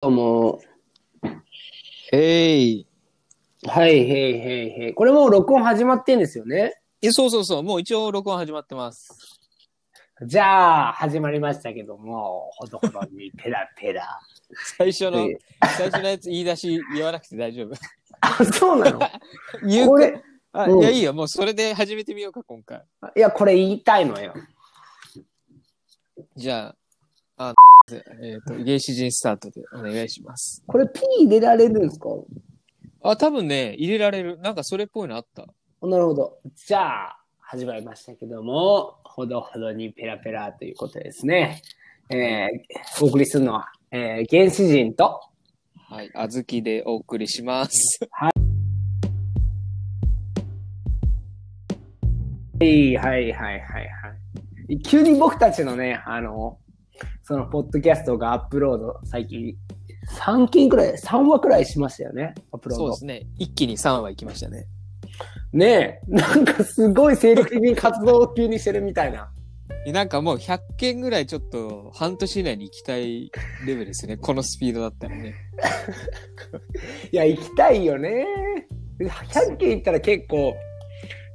どうも。えい。はい、へい、へい、へい。これもう録音始まってんですよね？え、そうそうそう。もう一応録音始まってます。じゃあ、始まりましたけども、ほどほどに ペラペラ。最初の、で最初のやつ言い出し言わなくて大丈夫。あ、そうなの？言うこれ、あ、うんいや、いいよ。もうそれで始めてみようか、今回。いや、これ言いたいのよ。じゃあ、あ、えっ、と、原始人スタートでお願いします。これ P 入れられるんですか？あ、多分ね、入れられる。なんかそれっぽいのあった。なるほど。じゃあ、始まりましたけども、ほどほどにペラペラということですね。えー、お送りするのは、えー、原始人と、はい。あずきでお送りします。はいはいはいはいはい。急に僕たちのね、あの、そのポッドキャストがアップロード、最近、3件くらい、3話くらいしましたよね、アップロード。そうですね。一気に3話行きましたね。ねえ、なんかすごい精力的に活動を急にしてるみたいな。えなんかもう100件ぐらいちょっと半年以内に行きたいレベルですね。このスピードだったらね。いや、行きたいよね。100件行ったら結構、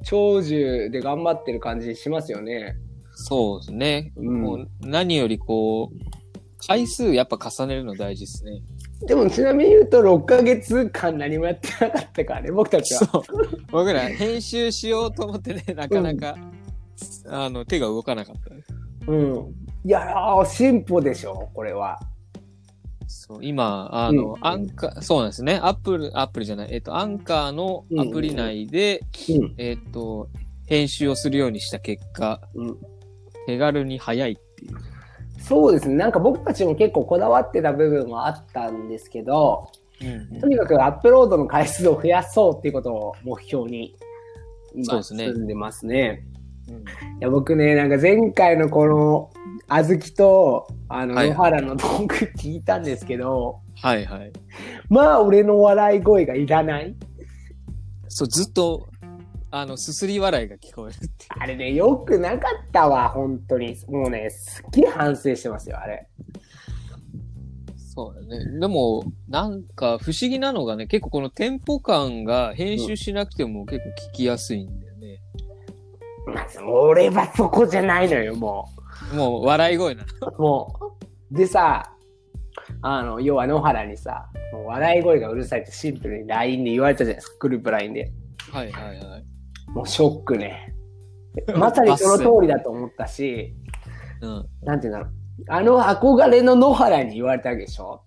長寿で頑張ってる感じしますよね。そうですね。うんもう何よりこう、回数やっぱ重ねるの大事ですね。でもちなみに言うと6ヶ月間何もやってなかったからね、僕たちは。そう。僕ら編集しようと思ってね、なかなか、あの、手が動かなかったです。うん。いやー、進歩でしょ、これは。そう、今、あの、うんアンカー、そうなんですね。アップル、アップルじゃない、えっと、アンカーのアプリ内で、うん。えっと、編集をするようにした結果、うん手軽に早いっていう。そうですね。なんか僕たちも結構こだわってた部分はあったんですけど、うんとにかくアップロードの回数を増やそうっていうことを目標に今進んでますね。うんいや僕ね、なんか前回のこの、あずきと、あの、はい野原のトーク聞いたんですけど、はいはい。まあ俺の笑い声がいらない。そう、ずっと、あの、すすり笑いが聞こえるっていう。あれね、よくなかったわ、本当に。もうね、すっげえ反省してますよ、あれ。そうだね。でも、なんか不思議なのがね、結構このテンポ感が編集しなくても結構聞きやすいんだよね。まず、俺はそこじゃないのよ、ももう笑い声なの。う。もう。でさ、あの、要は野原にさ、もう笑い声がうるさいってシンプルに LINE で言われたじゃないですか、グループ LINE で。はいはいはい。もうショックね。まさにその通りだと思ったし、うん。なんていうんだろう。あの憧れの野原に言われたわけでしょ？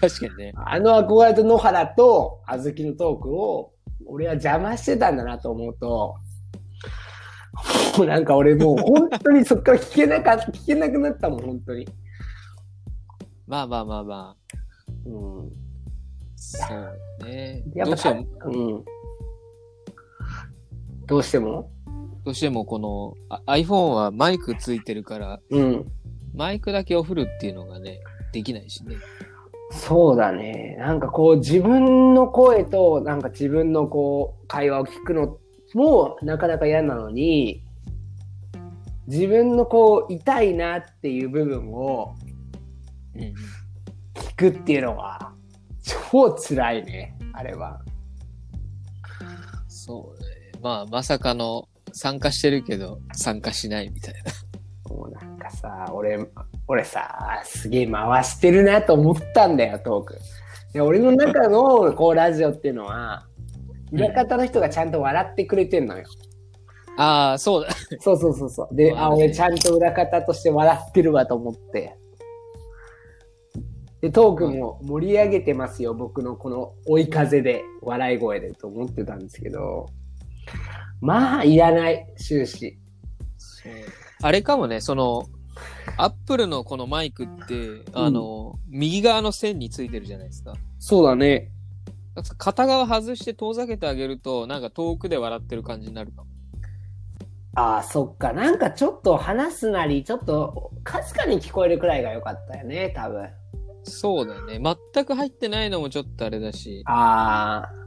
確かにね。あの憧れと野原と小豆のトークを、俺は邪魔してたんだなと思うと、もうなんか俺もう本当にそっから聞けなかった、聞けなくなったもん、本当に。まあまあまあまあ。うん。そうね。やっぱうん。どうしても？どうしてもこのあ iPhone はマイクついてるから、うん。マイクだけオフるっていうのがね、できないしね。そうだね。なんかこう自分の声となんか自分のこう会話を聞くのもなかなか嫌なのに、自分のこう痛いなっていう部分を。聞くっていうのは超辛いね。あれは。そうね。まあ、まさかの参加してるけど、参加しないみたいな。もうなんかさ、俺、俺さ、すげえ回してるなと思ったんだよ、トーク。で俺の中のこうラジオっていうのは、裏方の人がちゃんと笑ってくれてんのよ。ああ、そうだ。そうそうそうそう。で、あ、俺ちゃんと裏方として笑ってるわと思って。で、トークも盛り上げてますよ、僕のこの追い風で、笑い声でと思ってたんですけど、まあ、いらない、終始。あれかもね、その、アップルのこのマイクって、あの、右側の線についてるじゃないですか。そうだね。片側外して遠ざけてあげると、なんか遠くで笑ってる感じになるかも。ああ、そっか。なんかちょっと話すなり、ちょっとかすかに聞こえるくらいが良かったよね、多分。そうだよね。全く入ってないのもちょっとあれだし。ああ。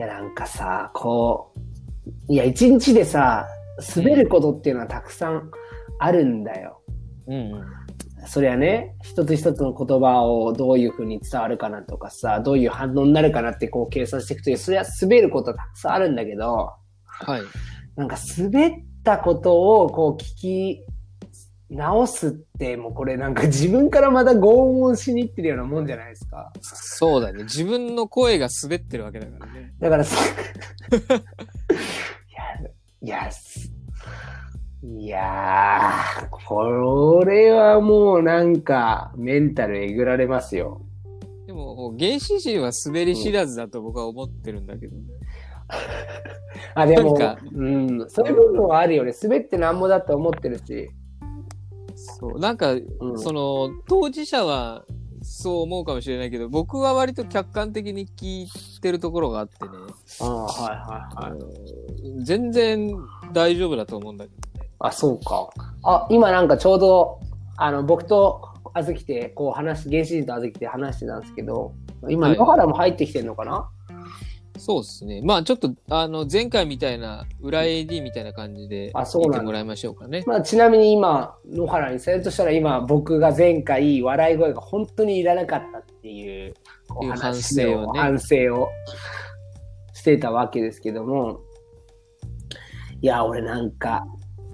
いや、なんかさ、こう、いや、一日でさ、滑ることっていうのはたくさんあるんだよ。うんうん。そりゃね、一つ一つの言葉をどういうふうに伝わるかなとかさ、どういう反応になるかなってこう計算していくと、それは滑ることたくさんあるんだけど、はい。なんか滑ったことをこう聞き直すって、もうこれなんか自分からまた拷問しに行ってるようなもんじゃないですか。そうだね。自分の声が滑ってるわけだからね。だからさ、いや、いや、すいやー、これはもうなんかメンタルえぐられますよ。でも、原始人は滑り知らずだと僕は思ってるんだけどね。あ、でもうん、そういう部分はあるよね。滑ってなんぼだって思ってるし。そう。なんか、うん、その、当事者はそう思うかもしれないけど、僕は割と客観的に聞いてるところがあってね。あはいはいはい。うん全然大丈夫だと思うんだけどね。あ、そうか。あ、今なんかちょうど、あの、僕とあずきて、こう話し、原始人とあずきて話してたんですけど、今、はい野原も入ってきてんのかな、そうですね。まあちょっと、あの、前回みたいな、裏 AD みたいな感じで、あそうなんだ。言ってもらいましょうかね。まあ、ちなみに今、野原にするとしたら今、僕が前回、笑い声が本当にいらなかったっていう、う話反省をね。反省をしてたわけですけども、いや、俺なんか、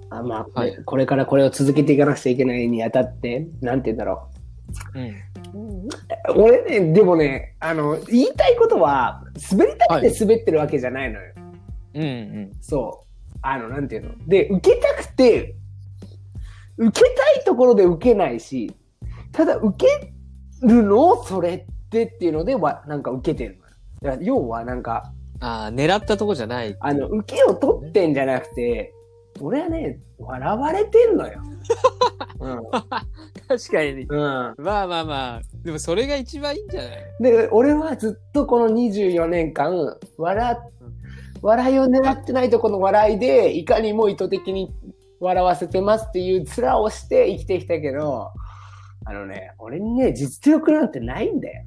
あまあこれ、はい。これからこれを続けていかなくちゃいけないにあたって、なんて言うんだろうん。う。俺ね、でもね、あの、言いたいことは、滑りたくて滑ってるわけじゃないのよ。うんうん。そう。あの、なんていうの？で、受けたくて、受けたいところで受けないし、ただ受けるのそれってっていうのでは、なんか受けてるのよ。要はなんか、ああ、狙ったとこじゃない。あの、受けを取ってんじゃなくて、俺はね、笑われてんのよ。確かに。うん。うん。まあまあまあ。でもそれが一番いいんじゃない？で、俺はずっとこの24年間、笑、笑いを狙ってないとこの笑いで、いかにも意図的に笑わせてますっていう面をして生きてきたけど、あのね、俺にね、実力なんてないんだよ。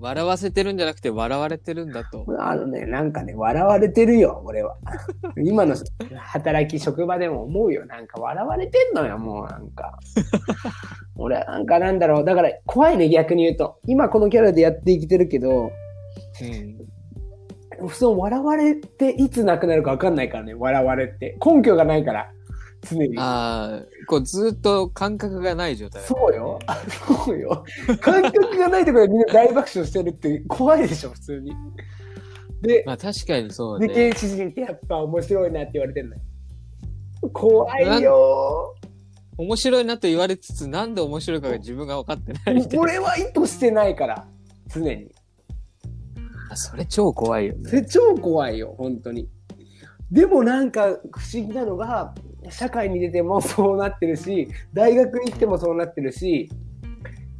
笑わせてるんじゃなくて笑われてるんだと。あのね、なんかね、笑われてるよ、俺は。今の働き、職場でも思うよ。なんか笑われてんのよ、もうなんか。俺はなんかなんだろう。だから怖いね、逆に言うと。今このキャラでやって生きてるけど、うん。その笑われていつなくなるか分かんないからね、笑われって。根拠がないから、常に。ああ、こうずっと感覚がない状態。そうよ。あそうよ。感覚がないところでみんな大爆笑してるって怖いでしょ、普通に。で、まあ確かにそうで、ね。原始人ってやっぱ面白いなって言われてるのよ。怖いよ面白いなと言われつつ、なんで面白いかが自分が分かってないいな。俺は意図してないから、常に。あそれ超怖いよね。それ超怖いよ、本当に。でもなんか不思議なのが、社会に出てもそうなってるし、大学に行ってもそうなってるし、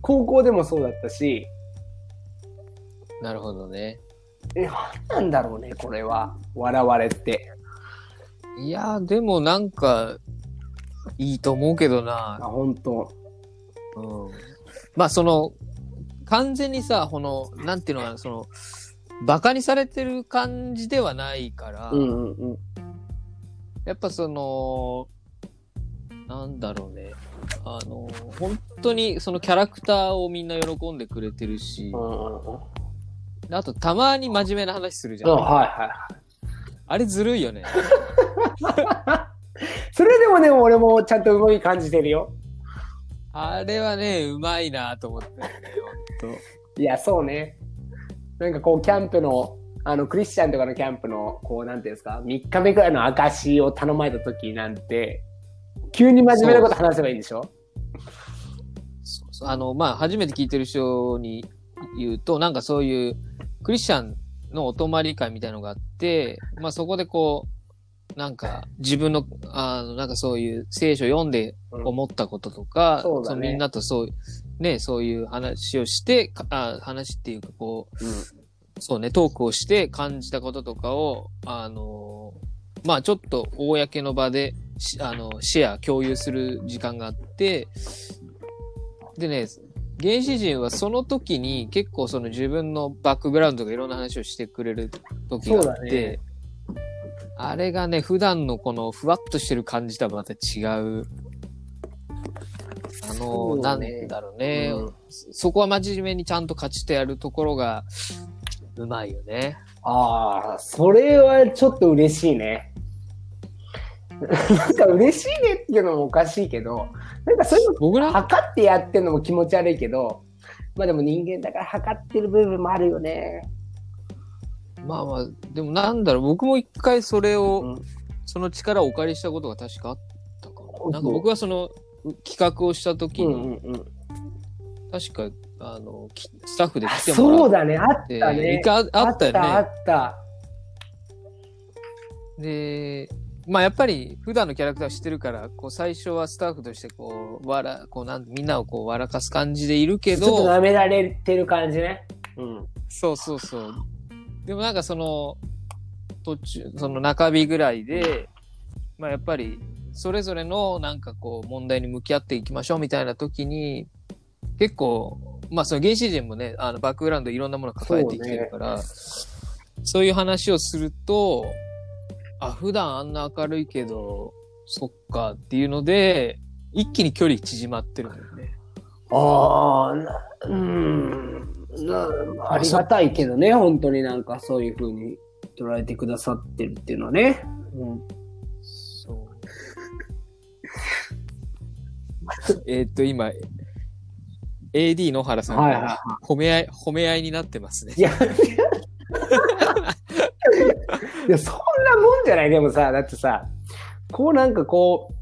高校でもそうだったし、なるほどね。え、なんなんだろうね、これは。笑われって。いやー、でもなんか、いいと思うけどあ、な。本当うん。まあその、完全にさ、この、なんていうのかな、その、バカにされてる感じではないから、うんうんうん。やっぱその、なんだろうね。あの、本当にそのキャラクターをみんな喜んでくれてるし。あとたまに真面目な話するじゃん。うん、はいはいはい。あれずるいよね。それでもね、俺もちゃんと動き感じてるよ。あれはね、うまいなと思って、ね、本いや、そうね。なんかこう、キャンプの、あの、クリスチャンとかのキャンプの、こう、なんていうんですか、3日目くらいの証を頼まれた時なんて、急に真面目なこと話せばいいんでしょ？そうそう。あの、まあ、初めて聞いてる人に言うと、なんかそういう、クリスチャンのお泊まり会みたいのがあって、まあそこでこう、なんか自分の、あの、なんかそういう聖書読んで思ったこととか、そうだね。のみんなとそう、ね、そういう話をして、かあ話っていうかこう、うん。そうね、トークをして感じたこととかを、あのまあちょっと公の場でし、あの、シェア、共有する時間があって、でね、原始人はその時に結構その自分のバックグラウンドとかいろんな話をしてくれる時があって、ね。あれがね、普段のこのふわっとしてる感じとはまた違うの、そうなんねだろうね、うん。そそこは真面目にちゃんと勝ちてやるところが、うまいよね。ああ、それはちょっと嬉しいね。なんか嬉しいねっていうのもおかしいけど、なんかそういうの僕ら、測ってやってるのも気持ち悪いけど、まあでも人間だから測ってる部分もあるよね。まあまあ、でもなんだろう、僕も一回それを、うんその力をお借りしたことが確かあったかうんな。なんか僕はその企画をした時に、うんうんうん。確か、あの、きスタッフであ来てもらっそうだね、あったて、ねああったよね。あった。で、まあやっぱり普段のキャラクター知ってるから、こう最初はスタッフとしてこう、わら、こうなん、みんなをこう笑かす感じでいるけちょっとど、舐められてる感じね。うん。そうそうそう。でもなんかその、途中、その中日ぐらいで、まあやっぱり、それぞれのなんかこう問題に向き合っていきましょうみたいな時に、結構、まあその原始人もね、あのバックグラウンドいろんなものを抱えてきてるから、そう,、いう話をすると、あ、普段あんな明るいけど、そっかっていうので、一気に距離縮まってるんだよね。ああ、なうん。なありがたいけどね、本当になんかそういう風に捉えてくださってるっていうのはね。うん。そう。えーっと、今、AD 野原さんが、はいはいは褒め合い、褒め合いになってますねい。。いや、いや、そんなもんじゃないでもさ、だってさ、こうなんかこう、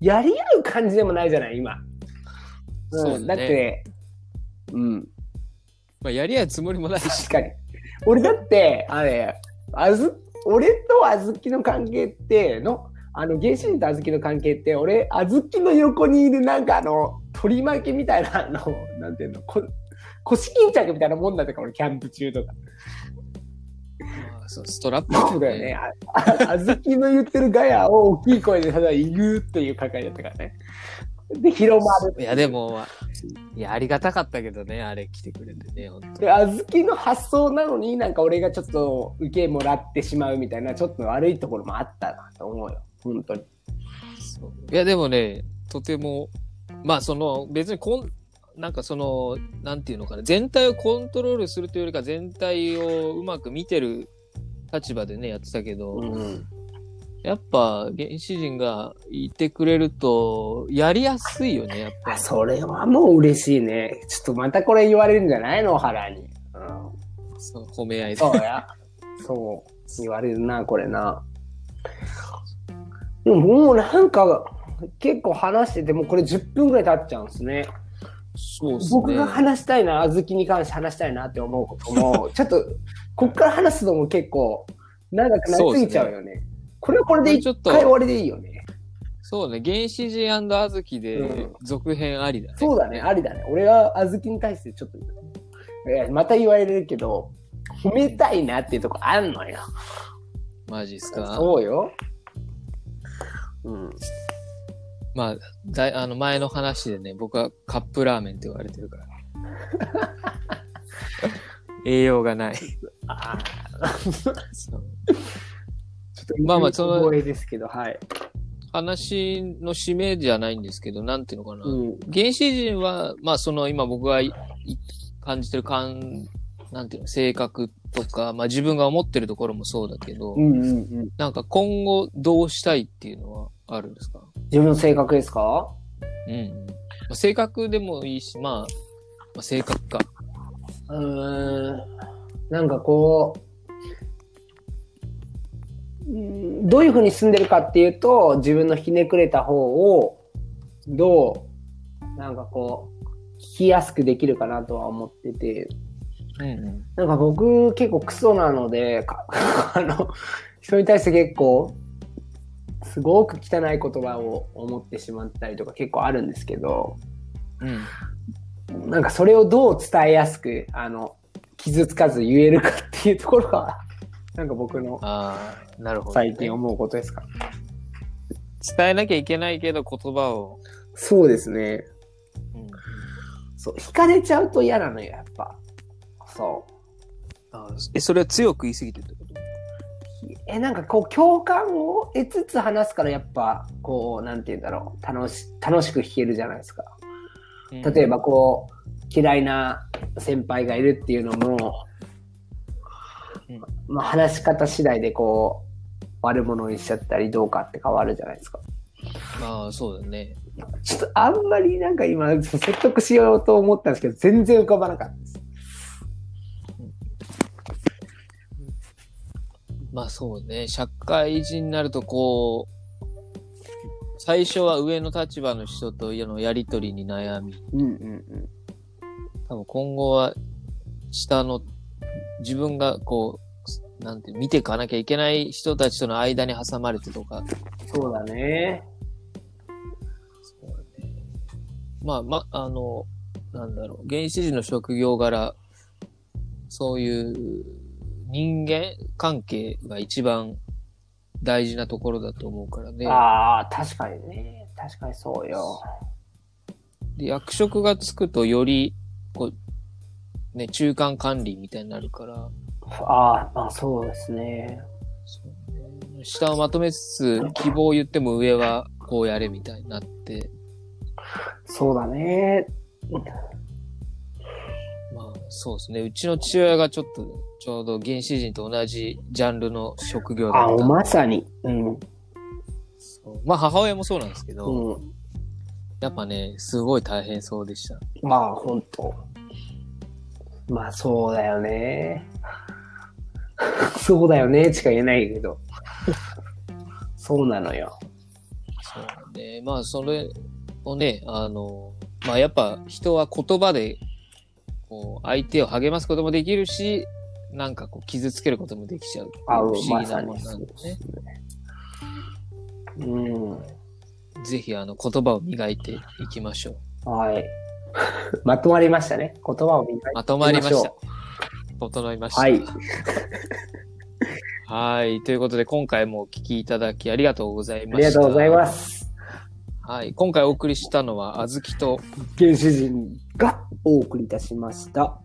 やり合う感じでもないじゃない、今。うん、そうだねだって、うん、まあ、やり合うつもりもないし。確かに。俺だって、あれ、あず、俺とあずきの関係って、の、あの、原始人とあずきの関係って、俺、あずきの横にいるなんかあの、取り巻きみたいな、あの、なんていうの、こ腰巾着みたいなもんだったから、俺、キャンプ中とか。まあそうストラップ、そうだよね。。あずきの言ってるガヤを大きい声でただ言うっていう係だったからね。で、広まる。いや、でも、いや、ありがたかったけどね、あれ来てくれてね、本当で、あずきの発想なのになんか俺がちょっと受けもらってしまうみたいな、ちょっと悪いところもあったなと思うよ。本当に。いや、でもね、とても、まあ、その、別にこん、なんかその、なんていうのかな、全体をコントロールするというよりか、全体をうまく見てる立場でね、やってたけど、うん。やっぱ、原始人がいてくれると、やりやすいよね、やっぱあ、。それはもう嬉しいね。ちょっとまたこれ言われるんじゃないの？原に。うん。そう褒め合いで。そうや。そう。言われるな、これな。でももうなんか、結構話してて、もうこれ10分ぐらい経っちゃうんですね。そうっすね。僕が話したいな、小豆に関して話したいなって思うことも、ちょっと、こっから話すのも結構、長くなりすぎちゃうよね。これはこれで一ちょっと回終わりでいいよね。そうね、原始人小豆でうん続編ありだね。そうだね、ありだね。俺は小豆に対してちょっと、えまた言われるけど、褒めたいなっていうとこあんのよ。マジっすか？そうよ。うん。まあ、だいあの前の話でね、僕はカップラーメンって言われてるから。栄養がない。あそうちょっとまあまあその光栄ですけど、はい。話の締めじゃないんですけど、なんていうのかな。うん。原始人は、まあその今僕がいい感じてる感、なんていうの、性格とか、まあ自分が思ってるところもそうだけど、うんうんうん。なんか今後どうしたいっていうのはあるんですか？自分の性格ですか？うんうん。まあ、性格でもいいし、まあ、まあ、性格か。うーん。なんかこう、うんどういうふうに住んでるかっていうと、自分のひねくれた方を、どう、なんかこう、聞きやすくできるかなとは思ってて、うんうん。なんか僕結構クソなので、か あの、人に対して結構、すごく汚い言葉を思ってしまったりとか結構あるんですけど、うん。なんかそれをどう伝えやすく、あの、傷つかず言えるかっていうところが、なんか僕の最近思うことですか。伝えなきゃいけないけど言葉を。そうですね。うん、そう、惹かれちゃうと嫌なのよ、やっぱ。そあーえ、それは強く言い過ぎてるってこと？う。え、なんかこう、共感を得つつ話すから、やっぱ、こう、なんて言うんだろう、楽し、楽しく弾けるじゃないですか。例えばこう、嫌いな先輩がいるっていうのも、うんまあ話し方次第でこう、悪者にしちゃったりどうかって変わるじゃないですか。まあ、そうだね。ちょっとあんまりなんか今説得しようと思ったんですけど、全然浮かばなかったです。まあそうね、社会人になるとこう、最初は上の立場の人とのやりとりに悩み、うんうんうん。多分今後は下の自分がこう、なんて見ていかなきゃいけない人たちとの間に挟まれてとか、そうだね。まあまあ、あの、なんだろう、原始人の職業柄、そういう人間関係が一番大事なところだと思うからね。ああ、確かにね。確かにそうよ。で役職がつくとより、こう、ね、中間管理みたいになるから、ああ、まあそうですね。下をまとめつつ、希望を言っても上はこうやれみたいになって、そうだね。まあそうですね。うちの父親がちょっと、ちょうど原始人と同じジャンルの職業だあった。まさに。うん。そうまあ母親もそうなんですけど、うん。やっぱね、すごい大変そうでした。まあ、ほんと。まあ、そうだよね。そうだよね、しか言えないけど。そうなのよ。そうね。まあそれをね、あの、まあやっぱ人は言葉で、こう、相手を励ますこともできるし、なんかこう、傷つけることもできちゃうあ不思議なもんなんですね。ね。うん。ぜひ、あの、言葉を磨いていきましょう。はい。まとまりましたね。言葉を磨いてまとまりましたいきしょ。整いました。はい。はい。ということで、今回もお聞きいただきありがとうございあました。りがとうございます。はい。今回お送りしたのは、あずきと、原始人がお送りいたしました。